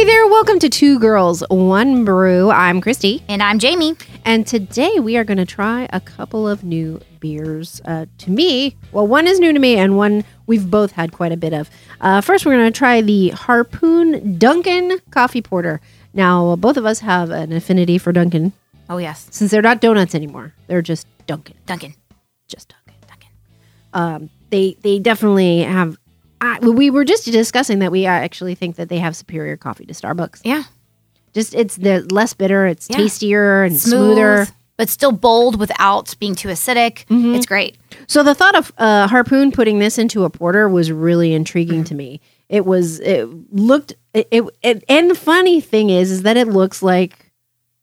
Hey there, welcome to Two Girls, One Brew. I'm Christy, And I'm Jamie. and today we are going to try a couple of new beers. Uh, to me, well, one is new to me, and one we've both had quite a bit of. Uh, first, we're going to try the Harpoon Dunkin' Coffee Porter. Now, both of us have an affinity for Dunkin' Oh, yes. since they're not donuts anymore; they're just Dunkin', Duncan. just Dunkin'. Duncan. um, they they definitely have. I, we were just discussing that we actually think that they have superior coffee to Starbucks. Yeah. Just it's the less bitter, it's Yeah. tastier and Smooth, smoother. but still bold without being too acidic. Mm-hmm. It's great. So the thought of uh, Harpoon putting this into a porter was really intriguing to me. It was it looked it, it, it and the funny thing is is that it looks like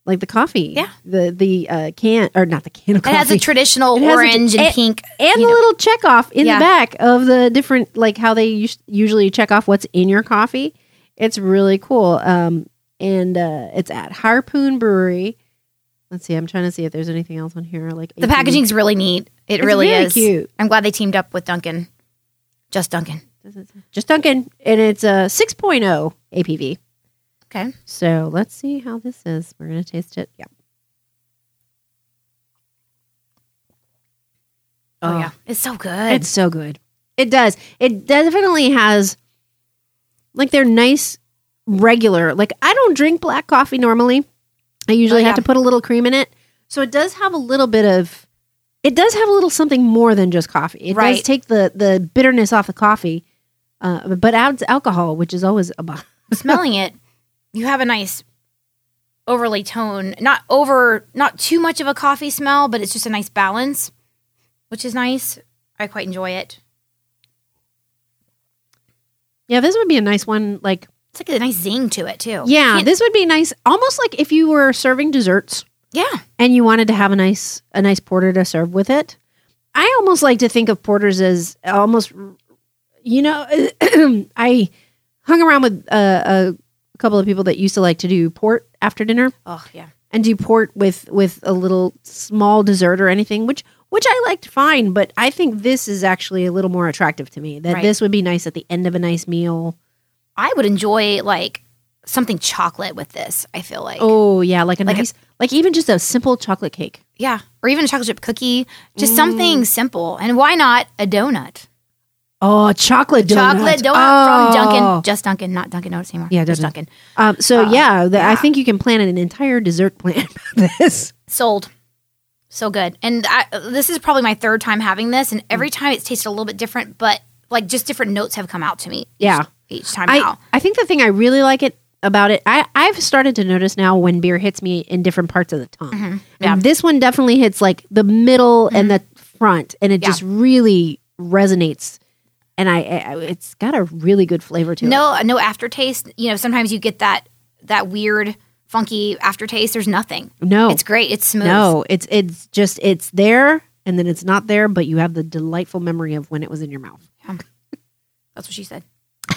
like the coffee. Yeah. The the uh, can or not the can of coffee. It has a traditional It has a- orange and and- pink. and the little check off in Yeah. the back of the different like how they us- usually check off what's in your coffee it's really cool um and uh it's at harpoon brewery let's see i'm trying to see if there's anything else on here like The packaging's really neat. It It's really is. cute. I'm glad they teamed up with Dunkin'. Just Dunkin'. just Dunkin', and it's a 6.0 ABV Okay. so let's see how this is we're gonna taste it yeah Oh, yeah. It's so good. It's so good. It does. It definitely has like they're nice regular. Like I don't drink black coffee normally. I usually Oh, yeah. have to put a little cream in it. So it does have a little bit of it does have a little something more than just coffee. It does take the the bitterness off the coffee. Uh, but adds alcohol, which is always a bo- Smelling it, you have a nice overly tone. Not over, not too much of a coffee smell, but it's just a nice balance, which is nice. I quite enjoy it. Yeah, this would be a nice one like It's like a nice zing to it too. yeah, Can't- this would be nice almost like if you were serving desserts. yeah. and you wanted to have a nice a nice porter to serve with it i almost like to think of porters as almost you know i hung around with uh, a couple of people that used to like to do port after dinner Oh yeah. and do port with with a little small dessert or anything which which i liked fine but i think this is actually a little more attractive to me that Right. this would be nice at the end of a nice meal I would enjoy like something chocolate with this. I feel like, oh yeah like a Like a- like even just a simple chocolate cake yeah, or even a chocolate chip cookie, just Mm. something simple. And why not a donut? Oh chocolate donut Chocolate donut Oh. from Dunkin', just Dunkin', not Dunkin' Donuts anymore. Yeah, just Dunkin'. Dunkin'. Um, so Uh, yeah, the, I think you can plan an entire dessert plan for this. Sold. So good. And I, this is probably my third time having this, and every time it's tasted a little bit different, but like just different notes have come out to me. each- Yeah. Each, time I, now. I think the thing I really like it about it, I, I've started to notice now when beer hits me in different parts of the tongue. Mm-hmm. Yeah. Mm-hmm. this one definitely hits like the middle and the front, and it Yeah. just really resonates. And I, I, it's got a really good flavor to it. No, no aftertaste. You know, sometimes you get that that weird, funky aftertaste. There's nothing. no, It's great. It's smooth. no, it's it's just it's there, and then it's not there, but you have the delightful memory of when it was in your mouth. Yeah. That's what she said.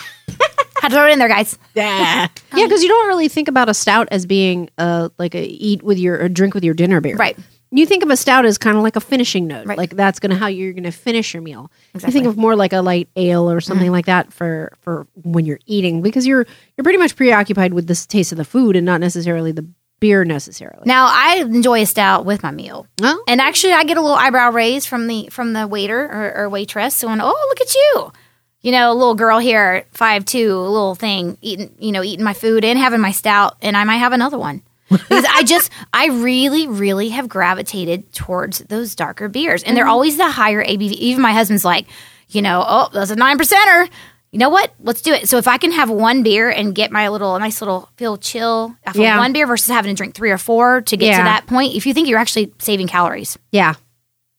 Had to throw it in there, guys. Yeah, yeah, because you don't really think about a stout as being uh like a eat with your or drink with your dinner beer, Right. You think of a stout as kind of like a finishing note, Right. like that's gonna how you're gonna finish your meal. You think of more like a light ale or something mm-hmm. like that for for when you're eating because you're you're pretty much preoccupied with the taste of the food and not necessarily the beer necessarily. Now I enjoy a stout with my meal. Oh, And actually, I get a little eyebrow raise from the from the waiter or, or waitress going, "Oh, look at you!" You know, a little girl here, five two, a little thing, eating you know eating my food and having my stout, and I might have another one. Because I just, I really, really have gravitated towards those darker beers, and they're mm-hmm. always the higher ABV. Even my husband's like, you know, oh, that's a nine percenter. You know what? Let's do it. So if I can have one beer and get my little nice little feel chill off Yeah. one beer versus having to drink three or four to get Yeah. to that point, if you think you're actually saving calories yeah,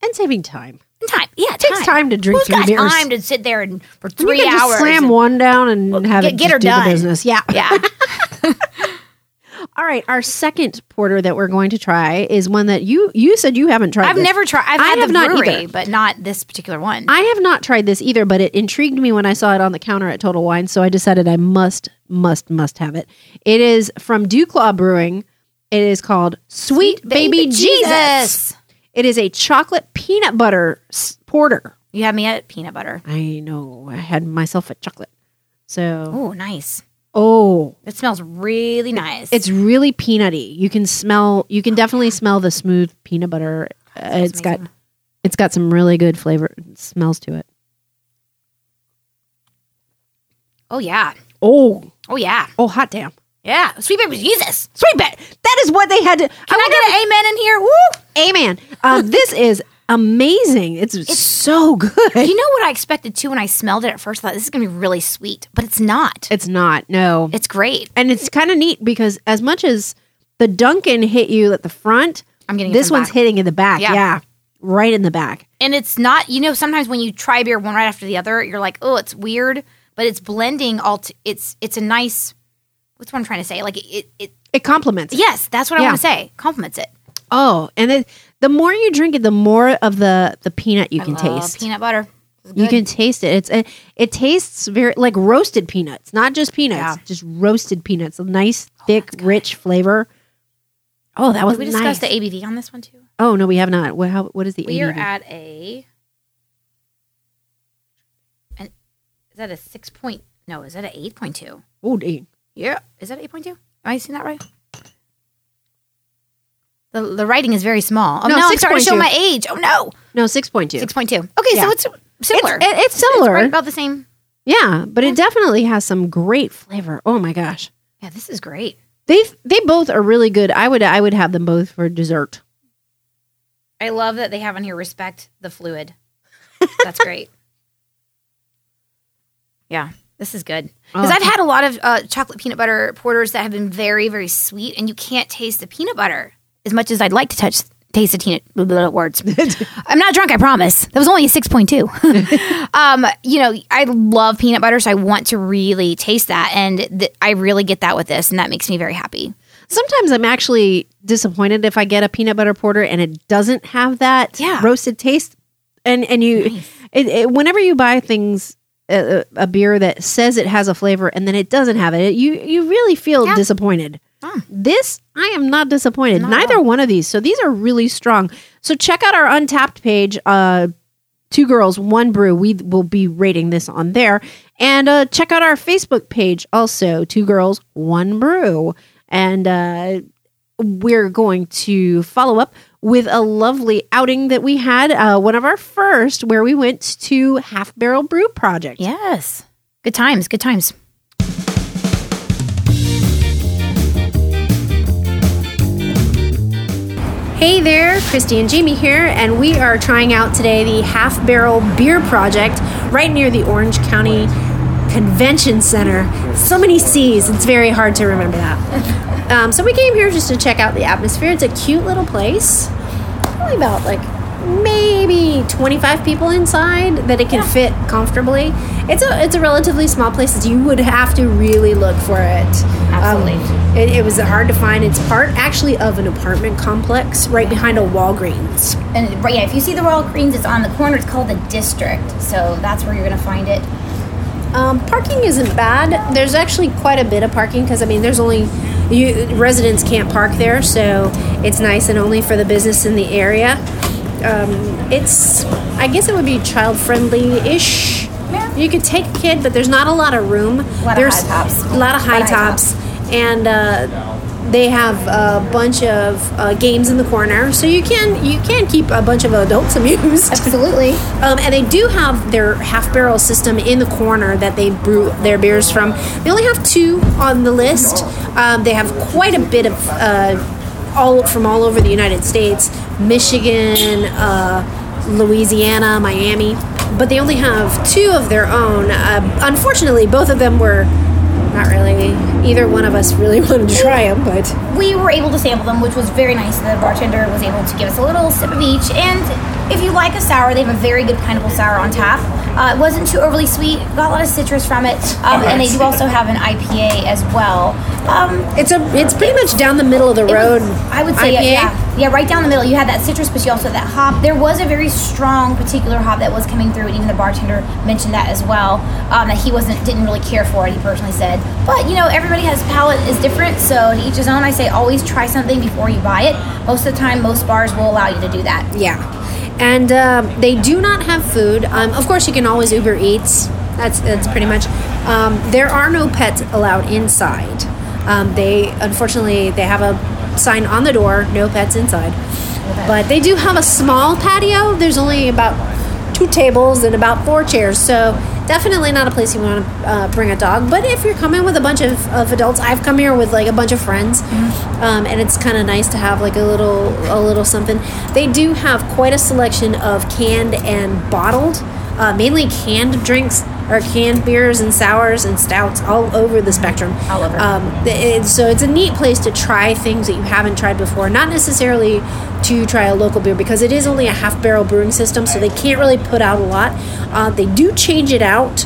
and saving time. and time, yeah, it takes time to drink Who's three got beers. time to sit there and for You three can just hours? slam and- one down and have get- it get just her do done. business. Yeah, Yeah, All right, our second porter that we're going to try is one that you you said you haven't tried. I've this. never tried. I've I had have the not brewery, either. but not this particular one. I have not tried this either, but it intrigued me when I saw it on the counter at Total Wine, so I decided I must, must, must have it. It is from DuClaw Brewing. It is called Sweet, Baby, Jesus. It is a chocolate peanut butter porter. You have me at peanut butter. I know. I had myself a chocolate. So Oh, nice. Oh, It smells really nice. it's really peanutty. You can smell. You can definitely smell the smooth peanut butter. Uh, it's got, it's got some really good flavor smells to it. oh yeah, Oh, oh yeah, oh, hot damn! yeah. Sweet baby Jesus. Sweet bet. That is what they had to. Can I, get an amen in here? Woo! Amen. Um, this is amazing. It's, so good. You know what I expected too when I smelled it at first? I thought this is gonna be really sweet, but it's not. It's not. No. It's great. and it's kind of neat because as much as the Dunkin' hit you at the front, I'm getting this one's back. hitting in the back. Yeah. Yeah. Right in the back. and it's not. You know, sometimes when you try beer one right after the other, you're like, oh, it's weird, but it's blending all. T- it's it's a nice. What's what I'm trying to say? Like it. it It complements. yes, that's what I want to say. Complements it. Oh, and it, the more you drink it, the more of the the peanut you I can taste. peanut butter. You can taste it. It's it, it tastes very like roasted peanuts, not just peanuts, Yeah. just roasted peanuts. A nice, oh thick, rich flavor. Oh, that was Did we nice. discuss the ABV on this one too? oh no, we have not. What, how, what is the We are ABV? at a. And is that a six point? No, is that an eight point two? oh, dang. Yeah, is that eight point two? Am I seeing that right? The, the writing is very small. Oh No, no, I'm starting to show 6.2. my age. Oh no, no, six point two. six point two. Okay, Yeah. so it's similar. It's, it's similar. right about the same. Yeah, but it definitely has some great flavor. Oh my gosh. Yeah, this is great. They they both are really good. I would I would have them both for dessert. I love that they have on here respect the fluid. That's great. Yeah, this is good because Oh. I've had a lot of uh, chocolate peanut butter porters that have been very very sweet, and you can't taste the peanut butter as much as I'd like to touch taste the peanut blah, blah, blah, words. I'm not drunk, I promise. That was only a six point two. um, you know, I love peanut butter, so I want to really taste that, and th- I really get that with this, and that makes me very happy. Sometimes I'm actually disappointed if I get a peanut butter porter and it doesn't have that Yeah. roasted taste. And and you, it, it, whenever you buy things, a, a beer that says it has a flavor and then it doesn't have it, you you really feel Yeah. disappointed. Mm. This I am not disappointed. Not Neither one of these. So these are really strong. So check out our Untappd page. Uh, two girls, one brew. We will be rating this on there, and uh, check out our Facebook page also. Two girls, one brew, and uh, we're going to follow up with a lovely outing that we had. Uh, one of our first, where we went to Half Barrel Brew Project. Yes, good times, good times. Hey there, Christy and Jamie here, and we are trying out today the Half Barrel Beer Project right near the Orange County Convention Center. So many C's, it's very hard to remember that. Um, so we came here just to check out the atmosphere. It's a cute little place, probably about like maybe 25 people inside that it can fit comfortably. It's a it's a relatively small place. so You would have to really look for it. Absolutely. Um, it, it was hard to find. It's part actually of an apartment complex right behind a Walgreens. And right, yeah, if you see the Royal Greens, it's on the corner. It's called the District, so that's where you're gonna find it. Um, parking isn't bad. There's actually quite a bit of parking because I mean, there's only you residents can't park there, so it's nice and only for the business in the area. Um, it's I guess it would be child friendly ish. Yeah. You could take a kid, but there's not a lot of room. lot of there's high tops. A lot of high Lot of high tops, and uh, they have a bunch of uh, games in the corner, so you can you can keep a bunch of adults amused. Absolutely. Um, and they do have their half barrel system in the corner that they brew their beers from. They only have two on the list. Um, they have quite a bit of uh, all from all over the United States, Michigan, uh, Louisiana, Miami, but they only have two of their own. Uh, unfortunately, both of them were not really. Either one of us really wanted to try them, but We were able to sample them, which was very nice. The bartender was able to give us a little sip of each. And if you like a sour, they have a very good pineapple sour on tap. Uh, it wasn't too overly sweet. Got a lot of citrus from it, um, and they do also have an IPA as well. Um, it's a it's pretty much down the middle of the road. was- I would say, IPA. yeah, yeah, right down the middle. You had that citrus, but you also had that hop. There was a very strong particular hop that was coming through, and even the bartender mentioned that as well. Um, that he wasn't didn't really care for it. He personally said, but you know, everybody has palate is different, so to each his own. I say always try something before you buy it. Most of the time, most bars will allow you to do that. Yeah. And um, they do not have food. Um, of course, you can always Uber Eats. That's that's pretty much. Um, there are no pets allowed inside. Um, they unfortunately they have a sign on the door, no pets inside. But they do have a small patio. There's only about two tables and about four chairs, so definitely not a place you want to uh, bring a dog. But if you're coming with a bunch of, of adults, I've come here with like a bunch of friends, um, and it's kind of nice to have like a little a little something. They do have quite a selection of canned and bottled, uh, mainly canned drinks or canned beers and sours and stouts all over the spectrum. All over. Um, it, so it's a neat place to try things that you haven't tried before. Not necessarily to try a local beer because it is only a half barrel brewing system, so they can't really put out a lot. Uh, they do change it out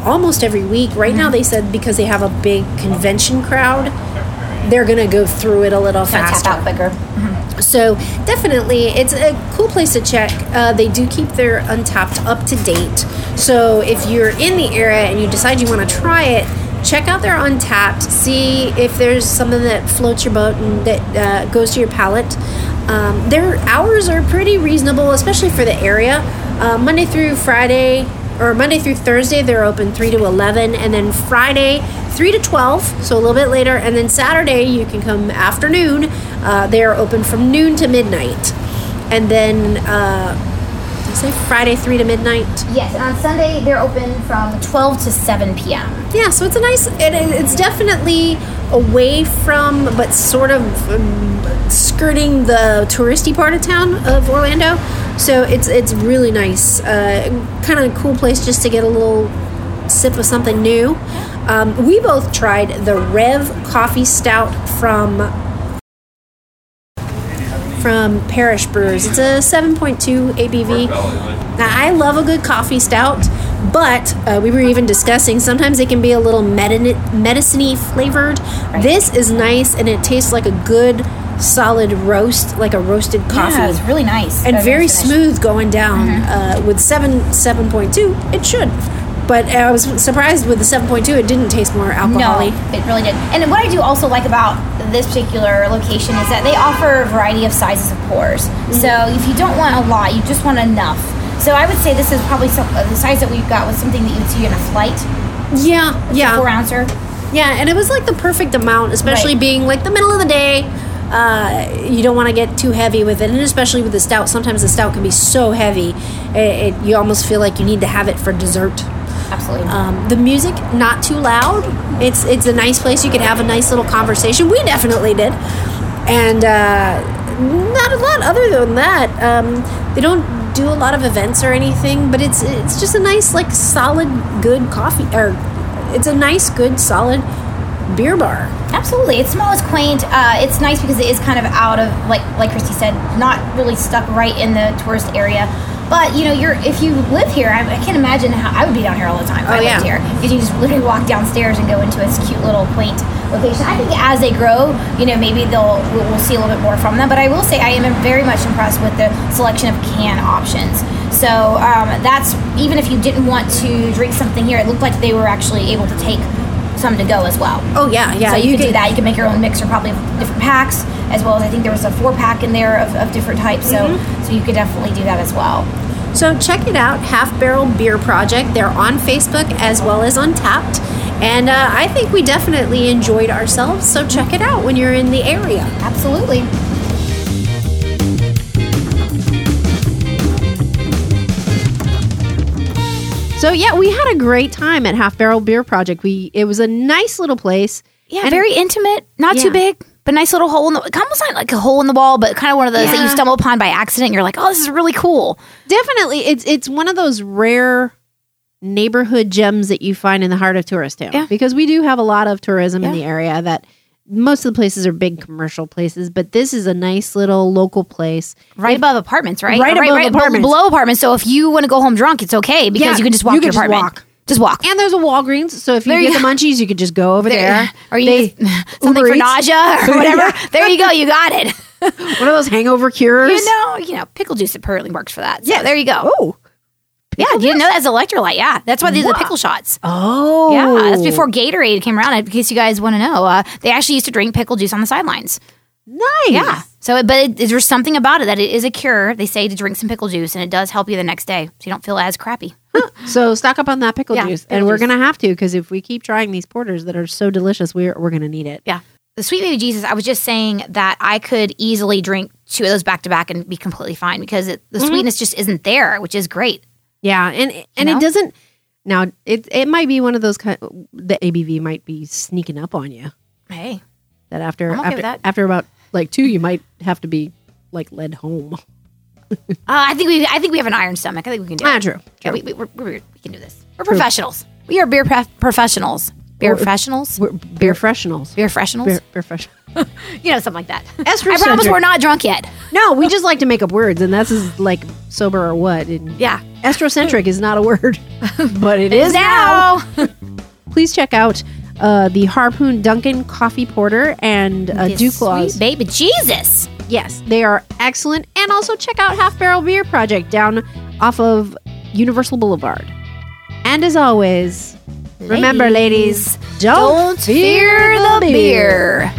almost every week. Right now, they said because they have a big convention crowd, they're going to go through it a little faster. tap out quicker. So definitely, it's a cool place to check. Uh, they do keep their Untappd up to date. So if you're in the area and you decide you want to try it, check out their Untappd. See if there's something that floats your boat and that uh, goes to your palate. Um, their hours are pretty reasonable, especially for the area. Uh, Monday through Friday, or Monday through Thursday, they're open 3 to 11, and then Friday, 3 to 12, so a little bit later, and then Saturday, you can come afternoon. Uh, they are open from noon to midnight. And then, uh, I say Friday, 3 to midnight? Yes, and on Sunday they're open from 12 to 7 p.m. Yeah, so it's a nice, it, it's definitely away from, but sort of um, skirting the touristy part of town of Orlando. So it's it's really nice, uh, kind of a cool place just to get a little sip of something new. Um, we both tried the Rev Coffee Stout from from Parish Brewers. It's a 7.2 ABV. Now, I love a good coffee stout, but uh, we were even discussing sometimes they can be a little medicine medicine flavored. This is nice and it tastes like a good solid roast, like a roasted coffee. Yeah, it's really nice. and very finish. smooth going down. Uh, with seven seven point two, it should. But I was surprised with the seven point two; it didn't taste more alcoholic. No, it really did. And what I do also like about this particular location is that they offer a variety of sizes of pours. Mm-hmm. So if you don't want a lot, you just want enough. So I would say this is probably some, the size that we've got was something that you would see in a flight, Yeah, yeah, four ouncer. yeah. And it was like the perfect amount, especially Right. being like the middle of the day. Uh, you don't want to get too heavy with it, and especially with the stout. Sometimes the stout can be so heavy, it, it, you almost feel like you need to have it for dessert. Absolutely. Um, the music not too loud. It's it's a nice place. You could have a nice little conversation. We definitely did, and uh, not a lot other than that. Um, they don't do a lot of events or anything, but it's it's just a nice like solid good coffee or it's a nice good solid beer bar. Absolutely, it's small, it's quaint. Uh, it's nice because it is kind of out of like like Christy said, not really stuck right in the tourist area. But you know, you're if you live here, I, I can't imagine how I would be down here all the time if Oh, I lived yeah. here because you just literally walk downstairs and go into this cute little quaint location. I think as they grow, you know, maybe they'll we'll, see a little bit more from them. But I will say I am very much impressed with the selection of can options. So um, that's even if you didn't want to drink something here, it looked like they were actually able to take some to go as well. Oh yeah, yeah. so you, could do that. You can make your own mixer, probably different packs, as well as I think there was a four pack in there of, of different types. So Mm-hmm. so you could definitely do that as well. So check it out, Half Barrel Beer Project. They're on Facebook as well as on Tapped. And uh, I think we definitely enjoyed ourselves. So check it out when you're in the area. Absolutely. So yeah, we had a great time at Half Barrel Beer Project. We it was a nice little place. Yeah, And- very intimate, not Yeah. too big, but nice little hole in the. Almost not like a hole in the wall, but kind of one of those that you stumble upon by accident. And you're like, oh, this is really cool. Definitely, it's it's one of those rare neighborhood gems that you find in the heart of tourist town. Yeah. Because we do have a lot of tourism in the area that most of the places are big commercial places, but this is a nice little local place. Right above apartments, right? Right Or above be- apartments. below apartments. So if you want to go home drunk, it's okay because Yeah, you can just walk you to your just apartment. walk. Just walk. And there's a Walgreens, so if you There get you the munchies, you could just go over there. or you They- something Uber for Eats. nausea or whatever. there you go. You got it. One of those hangover cures. You know, you know, pickle juice apparently works for that. So Yes. there you go. Oh. yeah, you didn't know that's electrolyte. Yeah, that's why these are the pickle shots. Oh. Yeah, that's before Gatorade came around. In case you guys want to know, uh, they actually used to drink pickle juice on the sidelines. Nice. Yeah. So, but it, there's something about it that it is a cure. They say to drink some pickle juice, and it does help you the next day, so you don't feel as crappy. So stock up on that pickle Yeah, juice, pickle and we're juice. gonna have to because if we keep trying these porters that are so delicious, we're we're gonna need it. Yeah. The sweet baby Jesus, I was just saying that I could easily drink two of those back to back and be completely fine because it, the mm-hmm. sweetness just isn't there, which is great. Yeah, and and know? it doesn't. Now it it might be one of those kind. The ABV might be sneaking up on you. Hey. That after okay after after about like two, you might have to be like led home. Uh, I think we I think we have an iron stomach. I think we can do Ah, it. true. Yeah, we, we, we're, we're, we can do this. We're professionals. We are beer prof- professionals. Beer professionals? We're beer professionals. Beer professionals? Beer, beer. You know, something like that. Esther I promise we're not drunk yet. No, we just like to make up words, and that's is like sober or what. And Yeah. estrocentric is not a word, but it is now. Please check out uh, the Harpoon Dunkin' Coffee Porter and uh, Dew baby Jesus. Yes, they are excellent. And also check out Half Barrel Beer Project down off of Universal Boulevard. And as always, remember, ladies, don't, Don't fear the beer.